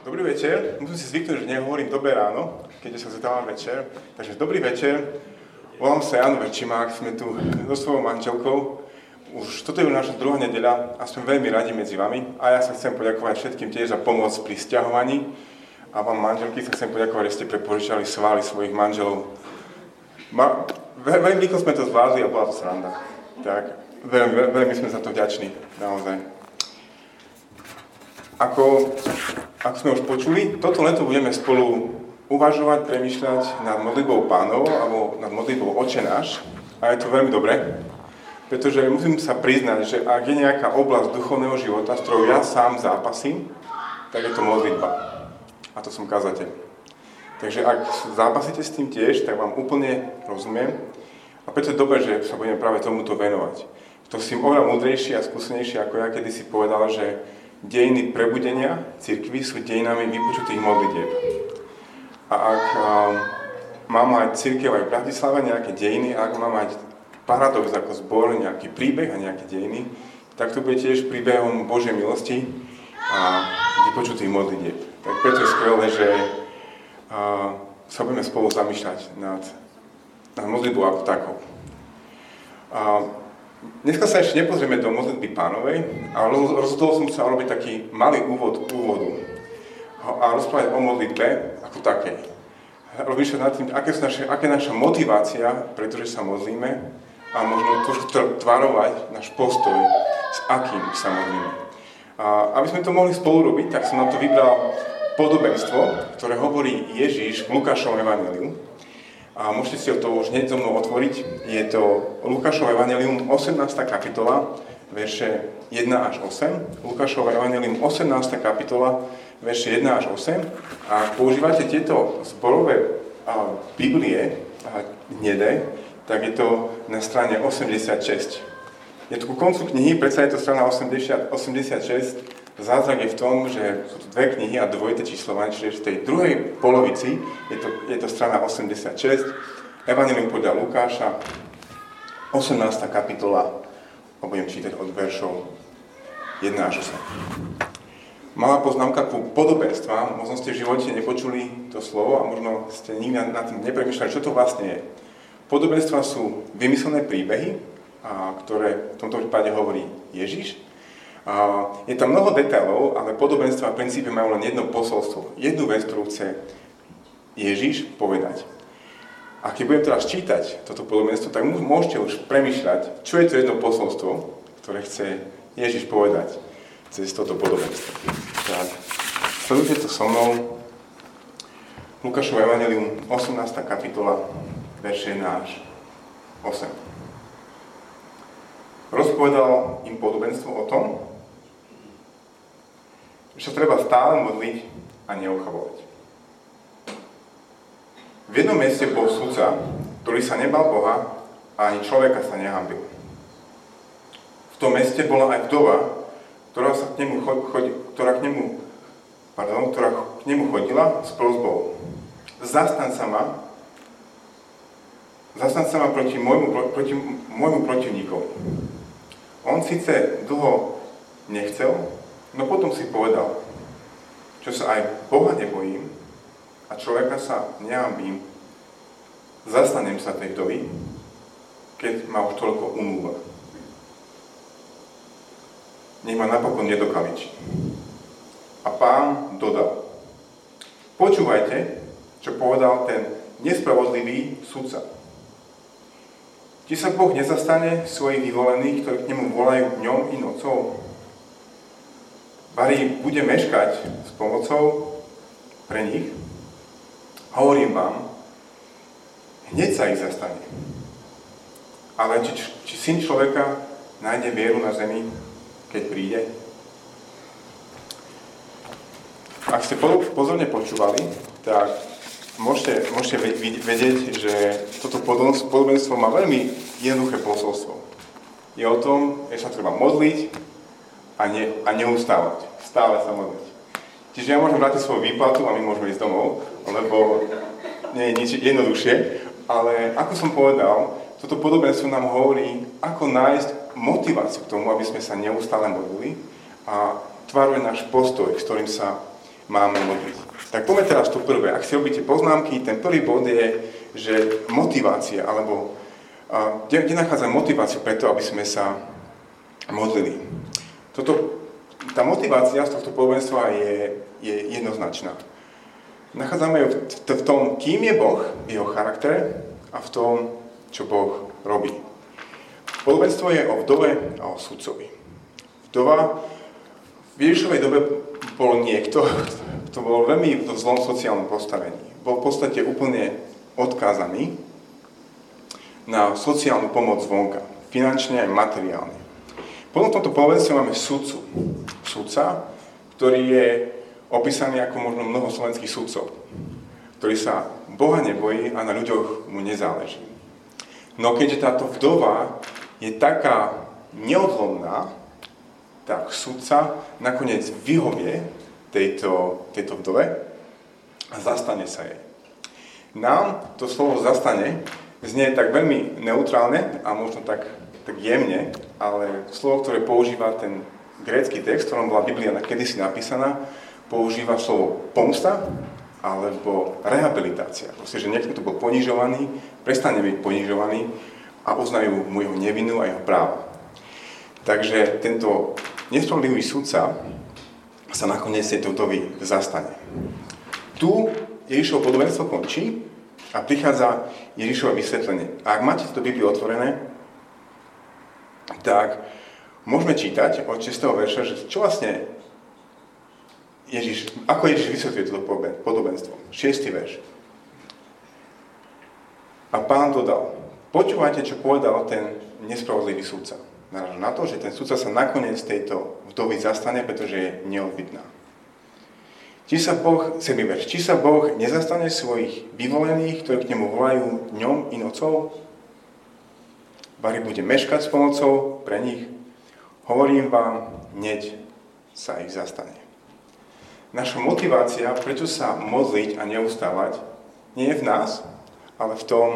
Dobrý večer. Musím si zvyknúť, že nehovorím dobré ráno, keď sa zvedávam večer. Takže dobrý večer. Volám sa Jan Verčimák, sme tu so svojou manželkou. Už toto je naša druhá nedeľa a sme veľmi radi medzi vami. A ja sa chcem poďakovať všetkým tiež za pomoc pri stiahovaní. A vám manželky sa chcem poďakovať, že ste prepožičali svaly svojich manželov. Ma, veľmi rýchlo sme to zvládli a bola to sranda. Tak, veľmi, veľmi sme za to vďační, naozaj. Ako, ako sme už počuli, toto leto budeme spolu uvažovať, premyšľať nad modlitbou pánov alebo nad modlitbou oče náš. A je to veľmi dobré, pretože musím sa priznať, že ak je nejaká oblasť duchovného života, s ktorou ja sám zápasím, tak je to modlitba. A to som kazateľ. Takže ak zápasíte s tým tiež, tak vám úplne rozumiem. A preto je dobré, že sa budeme práve tomuto venovať. To si oveľa múdrejší a skúsenejší ako ja, kedy si povedal, že dejiny prebudenia cirkvy sú dejinami vypočutých modlitieb. A ak um, má mať církev aj v Bratislave nejaké dejiny, ak má mať paradox ako zbor, nejaký príbeh a nejaké dejiny, tak to bude tiež príbehom Božej milosti a vypočutých modlitieb. Tak preto je skvelé, že uh, sa budeme spolu zamýšľať nad, nad modlitbou ako takou. Uh, Dneska sa ešte nepozrieme do modlitby pánovej, ale rozhodol som sa urobiť taký malý úvod k úvodu a rozprávať o modlitbe ako takej. Sa nad tým, aké, sú naše, je naša motivácia, pretože sa modlíme a možno trošku tvarovať náš postoj, s akým sa modlíme. A aby sme to mohli spolu robiť, tak som na to vybral podobenstvo, ktoré hovorí Ježíš v Lukášovom evaníliu a môžete si to už hneď so mnou otvoriť. Je to Lukášov Evangelium 18. kapitola, verše 1 až 8. Lukášov Evangelium 18. kapitola, verše 1 až 8. A ak používate tieto zborové a, Biblie, a, hnedé, tak je to na strane 86. Je to ku koncu knihy, predsa je to strana 80, 86, Zázrak je v tom, že sú tu dve knihy a dvojité číslovanie, čiže v tej druhej polovici je to, je to strana 86, Evangelium podľa Lukáša, 18. kapitola, a budem čítať od veršov 1 až 8. Malá poznámka ku podobenstvám, možno ste v živote nepočuli to slovo a možno ste nikdy nad tým nepremýšľali, čo to vlastne je. Podobenstva sú vymyslené príbehy, a ktoré v tomto prípade hovorí Ježiš je tam mnoho detailov, ale podobenstva v princípe majú len jedno posolstvo. Jednu vec, ktorú chce Ježiš povedať. A keď budem teraz čítať toto podobenstvo, tak môžete už premyšľať, čo je to jedno posolstvo, ktoré chce Ježiš povedať cez toto podobenstvo. Tak, sledujte to so mnou. Lukášov Evangelium, 18. kapitola, verše 1 až 8. Rozpovedal im podobenstvo o tom, sa treba stále modliť a neochabovať. V jednom meste bol sudca, ktorý sa nebal Boha a ani človeka sa nehambil. V tom meste bola aj vdova, ktorá, sa k nemu, chodi, ktorá, k nemu, pardon, ktorá k nemu chodila s prozbou. Zastan sa ma, zastan sa ma proti môjmu, proti môjmu protivníkovi. On síce dlho nechcel, No potom si povedal, čo sa aj Boha nebojím a človeka sa neambím, zastanem sa tej vdovy, keď ma už toľko umúva. Nech ma napokon nedokaličí. A pán dodal, počúvajte, čo povedal ten nespravodlivý sudca. Či sa Boh nezastane svojich vyvolených, ktorí k nemu volajú dňom i nocou? Bari bude meškať s pomocou pre nich, hovorím vám, hneď sa ich zastane. Ale či, či syn človeka nájde vieru na zemi, keď príde? Ak ste pozorne počúvali, tak môžete, môžete vedieť, že toto podobenstvo má veľmi jednoduché posolstvo. Je o tom, že sa treba modliť, a, ne, a neustávať. Stále sa modliť. Čiže ja môžem vrátiť svoju výplatu a my môžeme ísť domov, lebo nie je nič jednoduchšie. Ale ako som povedal, toto podobenstvo nám hovorí, ako nájsť motiváciu k tomu, aby sme sa neustále modlili a tvaruje náš postoj, s ktorým sa máme modliť. Tak poďme teraz to prvé. Ak si robíte poznámky, ten prvý bod je, že motivácia, alebo kde, kde nachádzame motiváciu preto, aby sme sa modlili. Toto, tá motivácia z tohto podobenstva je, je jednoznačná. Nachádzame ju v, v tom, kým je Boh, v jeho charaktere a v tom, čo Boh robí. Podobenstvo je o vdove a o sudcovi. Vdova v Ježišovej dobe bol niekto, kto bol veľmi v zlom sociálnom postavení. Bol v podstate úplne odkázaný na sociálnu pomoc zvonka, finančne aj materiálne. Potom tomto povedstve máme sudcu. Sudca, ktorý je opísaný ako možno mnoho slovenských sudcov, ktorý sa Boha nebojí a na ľuďoch mu nezáleží. No keďže táto vdova je taká neodlomná, tak sudca nakoniec vyhovie tejto, tejto vdove a zastane sa jej. Nám to slovo zastane znie tak veľmi neutrálne a možno tak, tak jemne, ale slovo, ktoré používa ten grécky text, ktorom bola Biblia kedysi napísaná, používa slovo pomsta alebo rehabilitácia. Proste, že niekto, kto bol ponižovaný, prestane byť ponižovaný a uznajú mu jeho nevinu a jeho práva. Takže tento nespravodlivý sudca sa nakoniec tejto vdovy zastane. Tu Ježišovo podobenstvo končí a prichádza Ježišovo vysvetlenie. A ak máte to Bibliu otvorené, tak môžeme čítať od 6. verša, že čo vlastne Ježiš, ako Ježiš vysvetľuje toto podobenstvo. 6. verš. A pán dodal, počúvajte, čo povedal ten nespravodlivý sudca naráža na to, že ten sudca sa nakoniec tejto vdovy zastane, pretože je neodbitná. Či sa Boh, verš, či sa Boh nezastane svojich vyvolených, ktorí k nemu volajú dňom i nocou? Bari bude meškať s pomocou pre nich? Hovorím vám, hneď sa ich zastane. Naša motivácia, prečo sa modliť a neustávať, nie je v nás, ale v tom,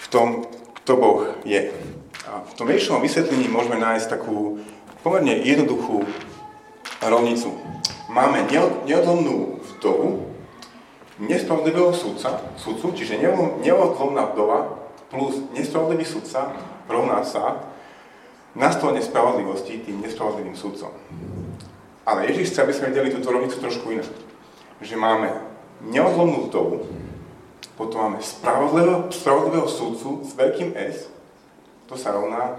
v tom kto Boh je. A v tom väčšom vysvetlení môžeme nájsť takú pomerne jednoduchú rovnicu. Máme neodlomnú vdovu, nespravodlivého sudca, sudcu, čiže neodlomná vdova plus nespravodlivý sudca rovná sa nastolenie spravodlivosti tým nespravodlivým sudcom. Ale Ježiš chce, aby sme vedeli túto rovnicu trošku inak. Že máme neodlomnú vdovu, potom máme spravodlivého, spravodlivého sudcu s veľkým S, to sa rovná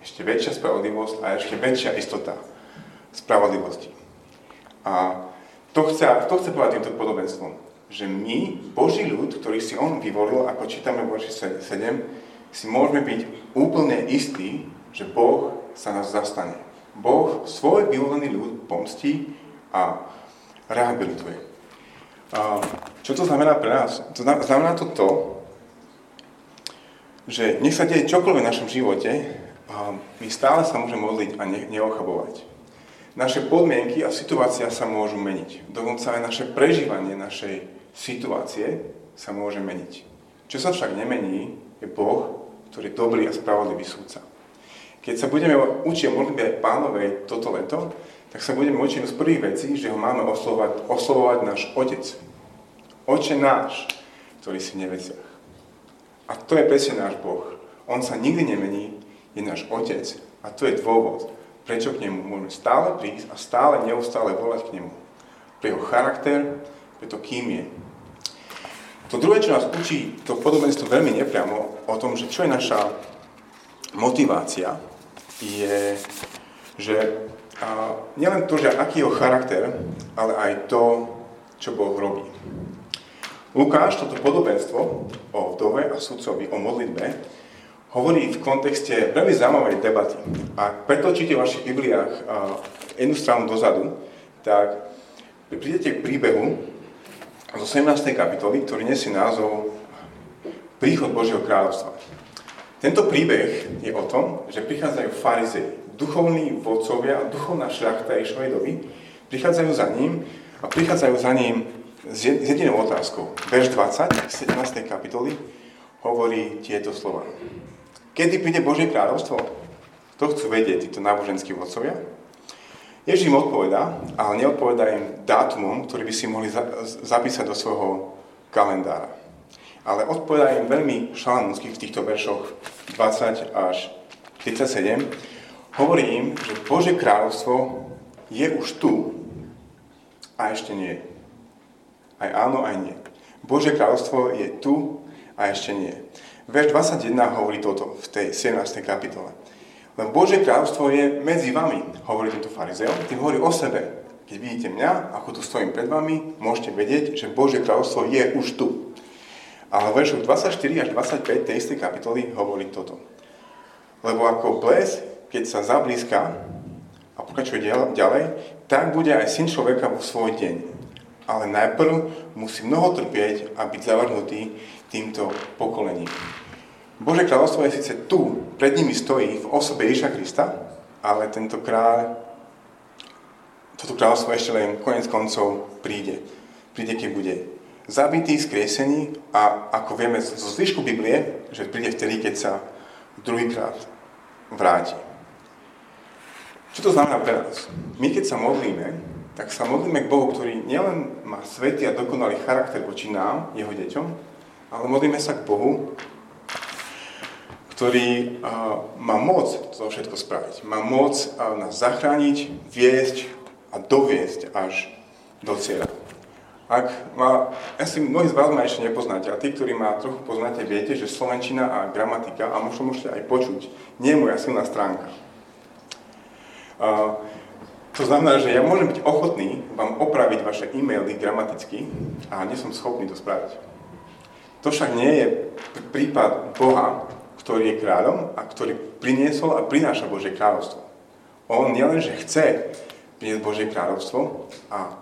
ešte väčšia spravodlivosť a ešte väčšia istota spravodlivosti. A to chce, to chce povedať týmto podobenstvom, že my, Boží ľud, ktorý si On vyvolil, ako čítame v Boží 7, si môžeme byť úplne istí, že Boh sa nás zastane. Boh svoj vyvolený ľud pomstí a rehabilituje. A čo to znamená pre nás? To znamená to to, že nech sa deje čokoľvek v našom živote, my stále sa môžeme modliť a ne, neochabovať. Naše podmienky a situácia sa môžu meniť. Dokonca aj naše prežívanie našej situácie sa môže meniť. Čo sa však nemení, je Boh, ktorý je dobrý a spravodlivý súdca. Keď sa budeme učiť modlitbe pánovej toto leto, tak sa budeme učiť z prvých vecí, že ho máme oslovať, oslovovať náš Otec. Oče náš, ktorý si v nebesiach. A to je presne náš Boh. On sa nikdy nemení, je náš Otec. A to je dôvod, prečo k nemu môžeme stále prísť a stále neustále volať k nemu. Pre jeho charakter, pre to, kým je. To druhé, čo nás učí to podobenstvo veľmi nepriamo o tom, že čo je naša motivácia, je, že a nielen to, že aký je jeho charakter, ale aj to, čo Boh robí. Lukáš toto podobenstvo o vdove a sudcovi, o modlitbe, hovorí v kontexte veľmi zaujímavej debaty. A pretočíte v vašich Bibliách jednu stranu dozadu, tak prídete k príbehu zo 17. kapitoly, ktorý nesie názov Príchod Božieho kráľovstva. Tento príbeh je o tom, že prichádzajú farizei, duchovní vodcovia duchovná šľachta Ješovej doby, prichádzajú za ním a prichádzajú za ním s jedinou otázkou. Verš 20, 17. kapitoly, hovorí tieto slova. Kedy príde Božie kráľovstvo? To chcú vedieť títo náboženskí vodcovia. Ježiš im odpovedá, ale neodpovedá im dátumom, ktorý by si mohli zapísať do svojho kalendára. Ale odpovedá im veľmi šalamúnsky v týchto veršoch 20 až 37. Hovorí im, že Bože kráľovstvo je už tu a ešte nie. Aj áno, aj nie. Bože kráľovstvo je tu a ešte nie. Verš 21 hovorí toto v tej 17. kapitole. Len Bože kráľovstvo je medzi vami, hovorí tento farizeo, tým hovorí o sebe. Keď vidíte mňa, ako tu stojím pred vami, môžete vedieť, že Bože kráľovstvo je už tu. Ale v veršoch 24 až 25 tej istej kapitoly hovorí toto. Lebo ako ples, keď sa zablízka a pokračuje ďalej, tak bude aj syn človeka vo svoj deň ale najprv musí mnoho trpieť a byť zavrhnutý týmto pokolením. Bože kráľovstvo je síce tu, pred nimi stojí v osobe Ježiša Krista, ale tento kráľ, toto kráľovstvo ešte len konec koncov príde. Príde, keď bude zabitý, skriesený a ako vieme zo zvyšku Biblie, že príde vtedy, keď sa druhýkrát vráti. Čo to znamená pre nás? My keď sa modlíme, tak sa modlíme k Bohu, ktorý nielen má svetý a dokonalý charakter voči nám, jeho deťom, ale modlíme sa k Bohu, ktorý uh, má moc to všetko spraviť. Má moc uh, nás zachrániť, viesť a doviesť až do cieľa. Ak ma, ja si mnohí z vás ma ešte nepoznáte, a tí, ktorí ma trochu poznáte, viete, že slovenčina a gramatika, a možno môžete aj počuť, nie je moja silná stránka. Uh, to znamená, že ja môžem byť ochotný vám opraviť vaše e-maily gramaticky a nie som schopný to spraviť. To však nie je prípad Boha, ktorý je kráľom a ktorý priniesol a prináša Božie kráľovstvo. On nielenže chce priniesť Božie kráľovstvo a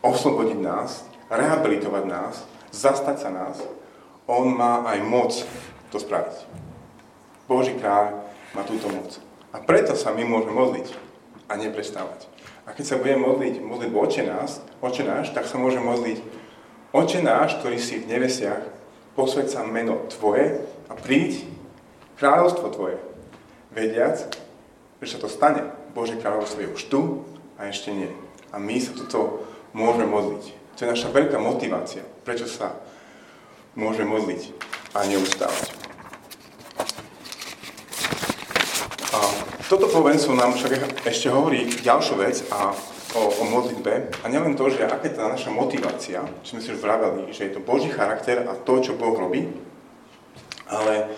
oslobodiť nás, rehabilitovať nás, zastať sa nás, on má aj moc to spraviť. Boží kráľ má túto moc. A preto sa my môžeme modliť a neprestávať. A keď sa budeme modliť modlitbu Oče nás, Oče náš, tak sa môžeme modliť Oče náš, ktorý si v nevesiach, posved sa meno Tvoje a príď kráľovstvo Tvoje. Vediac, že sa to stane. Bože kráľovstvo je už tu a ešte nie. A my sa toto môžeme modliť. To je naša veľká motivácia, prečo sa môžeme modliť a neustávať. Toto povedenstvo nám však ešte hovorí ďalšiu vec a o, o modlitbe. A nielen to, že aká je tá naša motivácia, čo sme si už vraveli, že je to Boží charakter a to, čo Boh robí, ale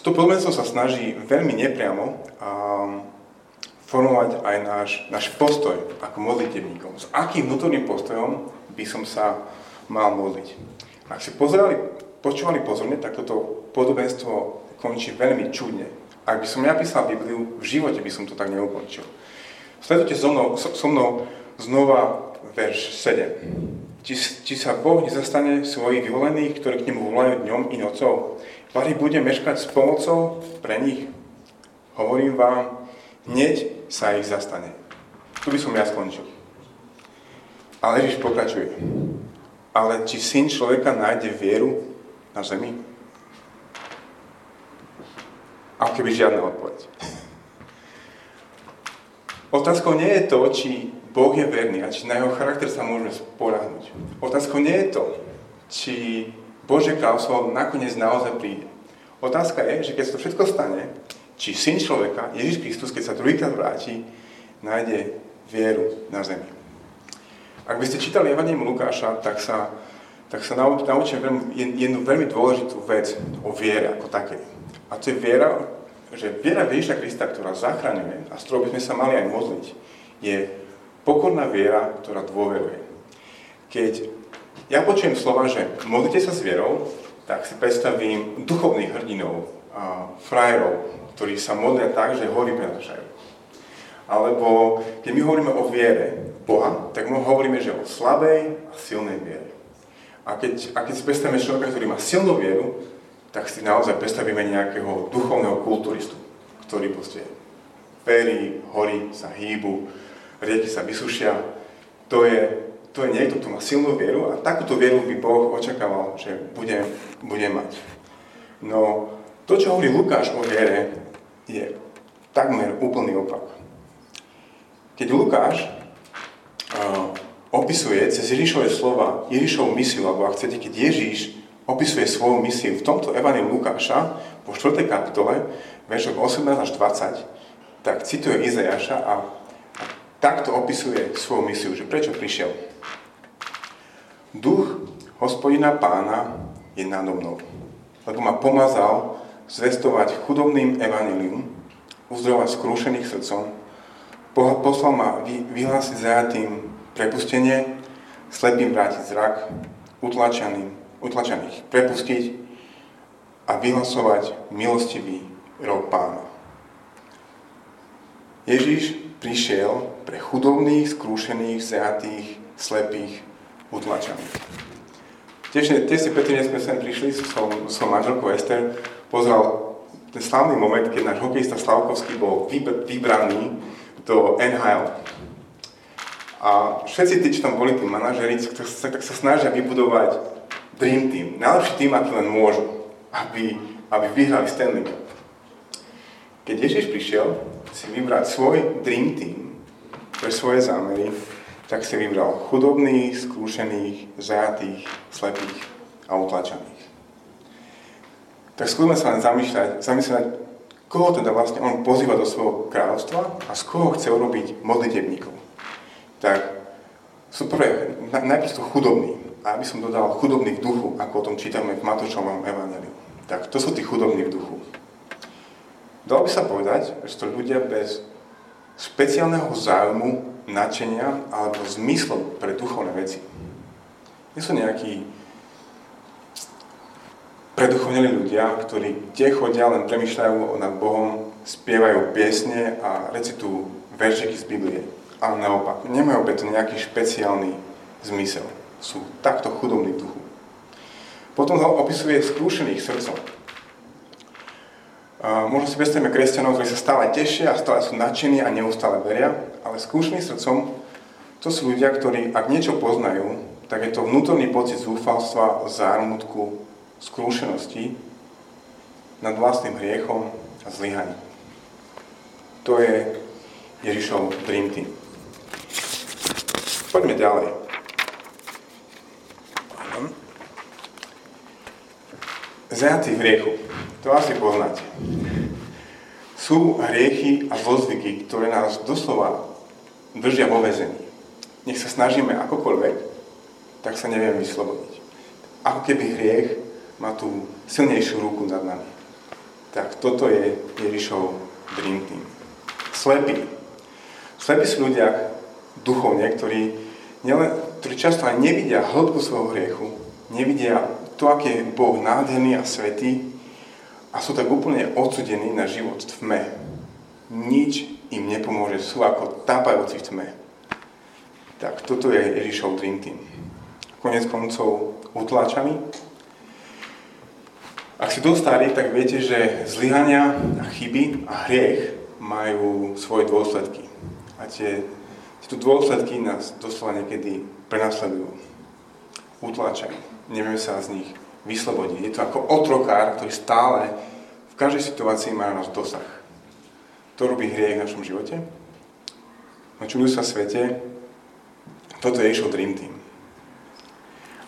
toto podobenstvo sa snaží veľmi nepriamo um, formovať aj náš, náš postoj ako modlitebníkom. S akým vnútorným postojom by som sa mal modliť. Ak si pozerali, počúvali pozorne, tak toto podobenstvo končí veľmi čudne. Ak by som ja písal Bibliu, v živote by som to tak neukončil. Sledujte so mnou, so, so mnou znova verš 7. Či, či sa Boh nezastane svojich vyvolených, ktorí k nemu volajú dňom i nocou, Vary bude meškať s pomocou pre nich. Hovorím vám, hneď sa ich zastane. Tu by som ja skončil. Ale Ježiš pokračuje. Ale či syn človeka nájde vieru na zemi? Ako keby žiadna odpoveď. Otázkou nie je to, či Boh je verný a či na jeho charakter sa môžeme sporáhnuť. Otázkou nie je to, či Bože kráľovstvo nakoniec naozaj príde. Otázka je, že keď sa to všetko stane, či syn človeka, Ježiš Kristus, keď sa druhýkrát vráti, nájde vieru na zemi. Ak by ste čítali Evangelium Lukáša, tak sa, tak sa naučíme jednu veľmi dôležitú vec o viere ako takej. A to je viera, že viera Ježiša Krista, ktorá zachraňuje a s ktorou by sme sa mali aj modliť, je pokorná viera, ktorá dôveruje. Keď ja počujem slova, že modlite sa s vierou, tak si predstavím duchovných hrdinov, a frajerov, ktorí sa modlia tak, že hory prenašajú. Alebo keď my hovoríme o viere Boha, tak my hovoríme, že o slabej a silnej viere. A keď, a keď si predstavíme človeka, ktorý má silnú vieru, tak si naozaj predstavíme nejakého duchovného kulturistu, ktorý proste perí, hory sa hýbu, rieky sa vysušia. To je, to je niekto, kto má silnú vieru a takúto vieru by Boh očakával, že bude, bude mať. No to, čo hovorí Lukáš o viere, je takmer úplný opak. keď Lukáš uh, opisuje cez Ježišové slova Ježišovú misiu, alebo ak chcete, keď Ježiš opisuje svoju misiu v tomto Evaniu Lukáša, po 4. kapitole, veršok 18 až 20, tak cituje Izajaša a takto opisuje svoju misiu, že prečo prišiel. Duch hospodina pána je nado mnou, lebo ma pomazal zvestovať chudobným evanilium, uzdrovať skrúšených srdcom, poslal ma vyhlásiť zajatým prepustenie, slepým vrátiť zrak, utlačeným, utlačených prepustiť a vyhlasovať milostivý rok pána. Ježiš prišiel pre chudobných, skrúšených, zajatých, slepých, utlačených. Tiež, si predtým, sme sem prišli, som, som manželkou Ester pozrel ten slavný moment, keď náš hokejista Slavkovský bol vybraný do NHL. A všetci tí, čo tam boli, tí manažeri, sa, tak sa snažia vybudovať Dream Team. Najlepší tým, aký len môžu, aby, aby vyhrali Stanley Cup. Keď Ježiš prišiel si vybrať svoj Dream Team pre svoje zámery, tak si vybral chudobných, skúšených, zajatých, slepých a utlačených. Tak skúsme sa len zamýšľať, zamýšľať, koho teda vlastne on pozýva do svojho kráľovstva a z koho chce urobiť modlitebníkov. Tak sú prvé, najprv sú chudobní. A aby som dodal chudobní v duchu, ako o tom čítame v Matočovom evaneliu. Tak to sú tí chudobní v duchu. Dalo by sa povedať, že to ľudia bez špeciálneho záujmu načenia alebo zmyslov pre duchovné veci. Nie sú nejakí preduchovnení ľudia, ktorí kde chodia, len premyšľajú nad Bohom, spievajú piesne a recitujú veršiky z Biblie. Ale naopak, nemajú preto nejaký špeciálny zmysel. Sú takto chudobní v duchu. Potom ho opisuje skúšených srdcom. Možno si predstavíme kresťanov, ktorí sa stále tešia a stále sú nadšení a neustále veria, ale skúšení srdcom to sú ľudia, ktorí ak niečo poznajú, tak je to vnútorný pocit zúfalstva, zármutku, skrúšenosti nad vlastným hriechom a zlyhaním. To je Ježišov Dream Team. Poďme ďalej. Zajatý v hriechu. To asi poznáte. Sú hriechy a zlozvyky, ktoré nás doslova držia vo vezení. Nech sa snažíme akokoľvek, tak sa nevieme vyslobodiť. Ako keby hriech má tú silnejšiu ruku nad nami. Tak toto je Ježišov Dream Team. Slepí. Slepí sú ľudia duchovne, ktorí, nielen, ktorí často aj nevidia hĺbku svojho hriechu, nevidia to, aký je Boh nádherný a svetý, a sú tak úplne odsudení na život v tme. Nič im nepomôže, sú ako tápajúci v tme. Tak toto je Ježišov Dream Team. Konec koncov utláčaný. Ak si dostali, tak viete, že zlyhania a chyby a hriech majú svoje dôsledky. A tie, tie dôsledky nás doslova niekedy prenasledujú. Utláčajú. Nevieme sa z nich vyslobodiť. Je to ako otrokár, ktorý stále v každej situácii má na nás dosah. To robí hriech v našom živote. No čudujú sa svete, toto je Ježišov Dream Team.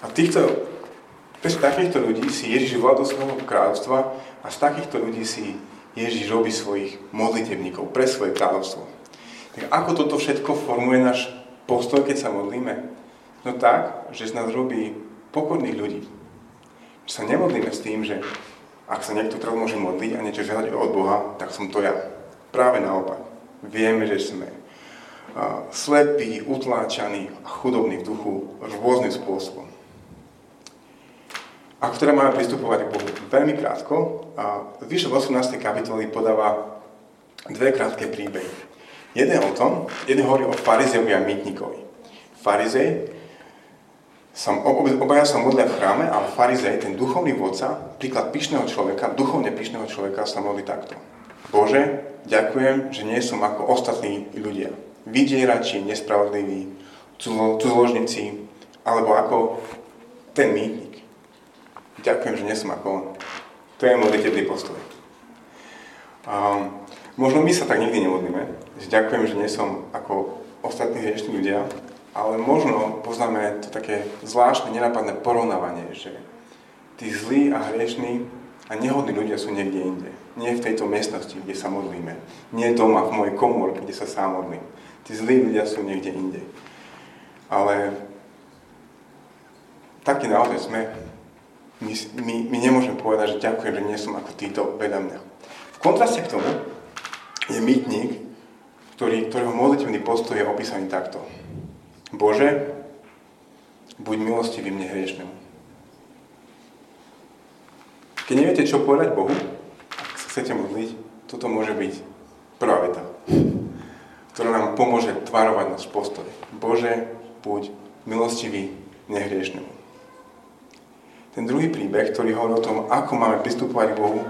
A týchto, bez takýchto ľudí si Ježiš volá do svojho kráľovstva a z takýchto ľudí si Ježiš robí svojich modlitevníkov pre svoje kráľovstvo. Tak ako toto všetko formuje náš postoj, keď sa modlíme? No tak, že z nás robí pokorných ľudí, sa nemodlíme s tým, že ak sa niekto teraz môže modliť a niečo žiadať od Boha, tak som to ja. Práve naopak. Vieme, že sme slepí, utláčaní a chudobní v duchu rôznym spôsobom. Ako teda máme pristupovať k Bohu? Veľmi krátko. A Zvyšok 18. kapitoly podáva dve krátke príbehy. Jeden o tom, jeden hovorí o farizeovi a mýtnikovi. Farizej sa, obaja sa modlia v chráme, ale farizej, ten duchovný vodca, príklad pyšného človeka, duchovne pyšného človeka sa modlí takto. Bože, ďakujem, že nie som ako ostatní ľudia. Vydierači, nespravodliví, cudzoložníci, alebo ako ten mýtnik. Ďakujem, že nie som ako on. To je modlitebný postoj. Um, možno my sa tak nikdy nemodlíme. Ďakujem, že nie som ako ostatní hriešní ľudia, ale možno poznáme to také zvláštne, nenápadné porovnávanie, že tí zlí a hriešní a nehodní ľudia sú niekde inde. Nie v tejto miestnosti, kde sa modlíme. Nie doma, v mojej komórke, kde sa sám modlím. Tí zlí ľudia sú niekde inde. Ale taký naozaj sme. My, my, my nemôžeme povedať, že ďakujem, že nie som ako títo vedľa mňa. V kontraste k tomu je mýtnik, ktorý, ktorého modlitevný postoj je opísaný takto. Bože, buď milostivý mne hriešnemu. Keď neviete, čo povedať Bohu, ak sa chcete modliť, toto môže byť prvá veta, ktorá nám pomôže tvarovať náš postoj. Bože, buď milostivý mne. Ten druhý príbeh, ktorý hovorí o tom, ako máme pristupovať k Bohu,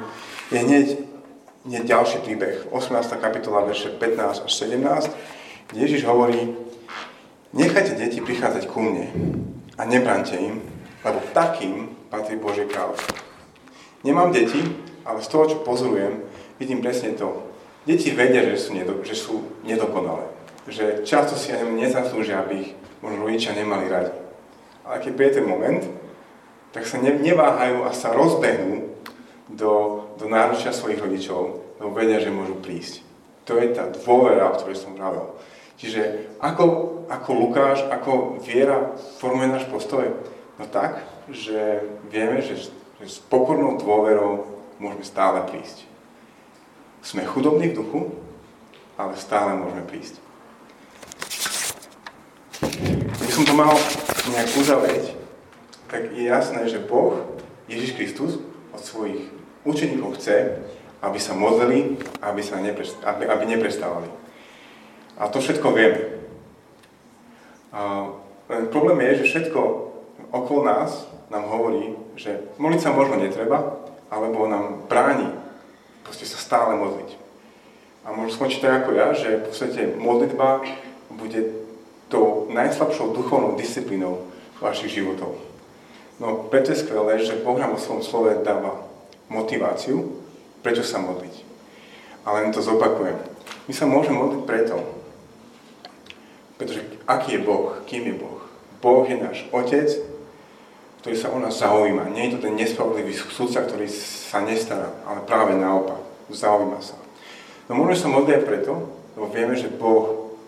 je hneď, hneď ďalší príbeh. 18. kapitola, verše 15 až 17, kde Ježiš hovorí, Nechajte deti prichádzať ku mne a nebrante im, lebo takým patrí Božie kráľovstvo. Nemám deti, ale z toho, čo pozorujem, vidím presne to. Deti vedia, že sú, nedo, že sú nedokonalé. Že často si ani nezaslúžia, aby ich možno rodičia nemali radi. Ale keď príde ten moment, tak sa neváhajú a sa rozbehnú do, do náručia svojich rodičov, lebo vedia, že môžu prísť. To je tá dôvera, o ktorej som vravel. Čiže ako, ako Lukáš, ako viera formuje náš postoj? No tak, že vieme, že, že s pokornou dôverou môžeme stále prísť. Sme chudobní v duchu, ale stále môžeme prísť. Keby som to mal nejak uzavrieť, tak je jasné, že Boh, Ježiš Kristus, od svojich učeníkov chce, aby sa modlili, aby, sa neprest, aby, aby neprestávali. A to všetko vieme. A len problém je, že všetko okolo nás nám hovorí, že modliť sa možno netreba, alebo nám bráni proste sa stále modliť. A môžu skončiť tak ako ja, že v podstate modlitba bude tou najslabšou duchovnou disciplínou vašich životov. No preto je skvelé, že Boh nám o svojom slove dáva motiváciu, prečo sa modliť. Ale len to zopakujem. My sa môžeme modliť preto, pretože aký je Boh? Kým je Boh? Boh je náš Otec, ktorý sa o nás zaujíma. Nie je to ten nespravodlivý súdca, ktorý sa nestará, ale práve naopak. Zaujíma sa. No môžeme sa modliť preto, lebo vieme, že Boh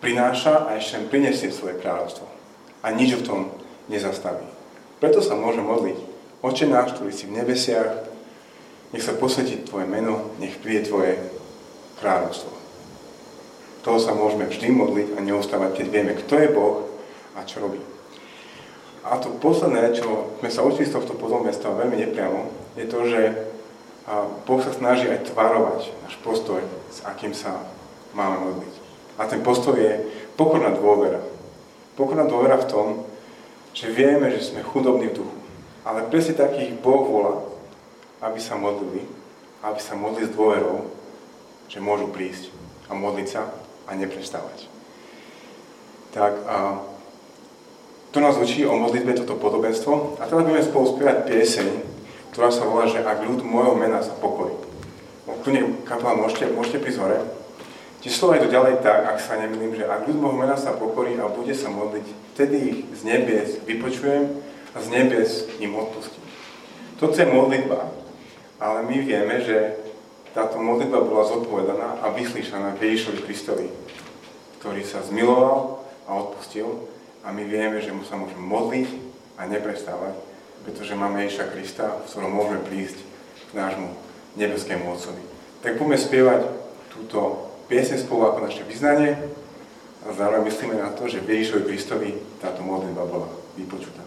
prináša a ešte prinesie svoje kráľovstvo. A nič v tom nezastaví. Preto sa môže modliť. Oče náš, ktorý si v nebesiach, nech sa posvetí Tvoje meno, nech príde Tvoje kráľovstvo. Toho sa môžeme vždy modliť a neostávať, keď vieme, kto je Boh a čo robí. A to posledné, čo sme sa učili z tohto podobenstva veľmi nepriamo, je to, že Boh sa snaží aj tvarovať náš postoj, s akým sa máme modliť. A ten postoj je pokorná dôvera. Pokorná dôvera v tom, že vieme, že sme chudobní v duchu. Ale presne takých Boh volá, aby sa modlili, aby sa modlili s dôverou, že môžu prísť a modliť sa a neprestávať. Tak a to nás učí o modlitbe toto podobenstvo. A teraz budeme spolu spievať pieseň, ktorá sa volá, že ak ľud môjho mena sa pokorí. Tu nie, kapela, môžete, môžete prísť hore. Tie slova to ďalej tak, ak sa nemýlim, že ak ľud môjho mena sa pokorí a bude sa modliť, vtedy ich z nebies vypočujem a z nebies im odpustím. Toto je modlitba, ale my vieme, že táto modlitba bola zodpovedaná a vyslyšaná Ježišovi Kristovi, ktorý sa zmiloval a odpustil a my vieme, že mu sa môžeme modliť a neprestávať, pretože máme Ježiša Krista, v ktorom môžeme prísť k nášmu nebeskému Otcovi. Tak poďme spievať túto piesne spolu ako naše vyznanie a zároveň myslíme na to, že v Ježišovi Kristovi táto modlitba bola vypočutá.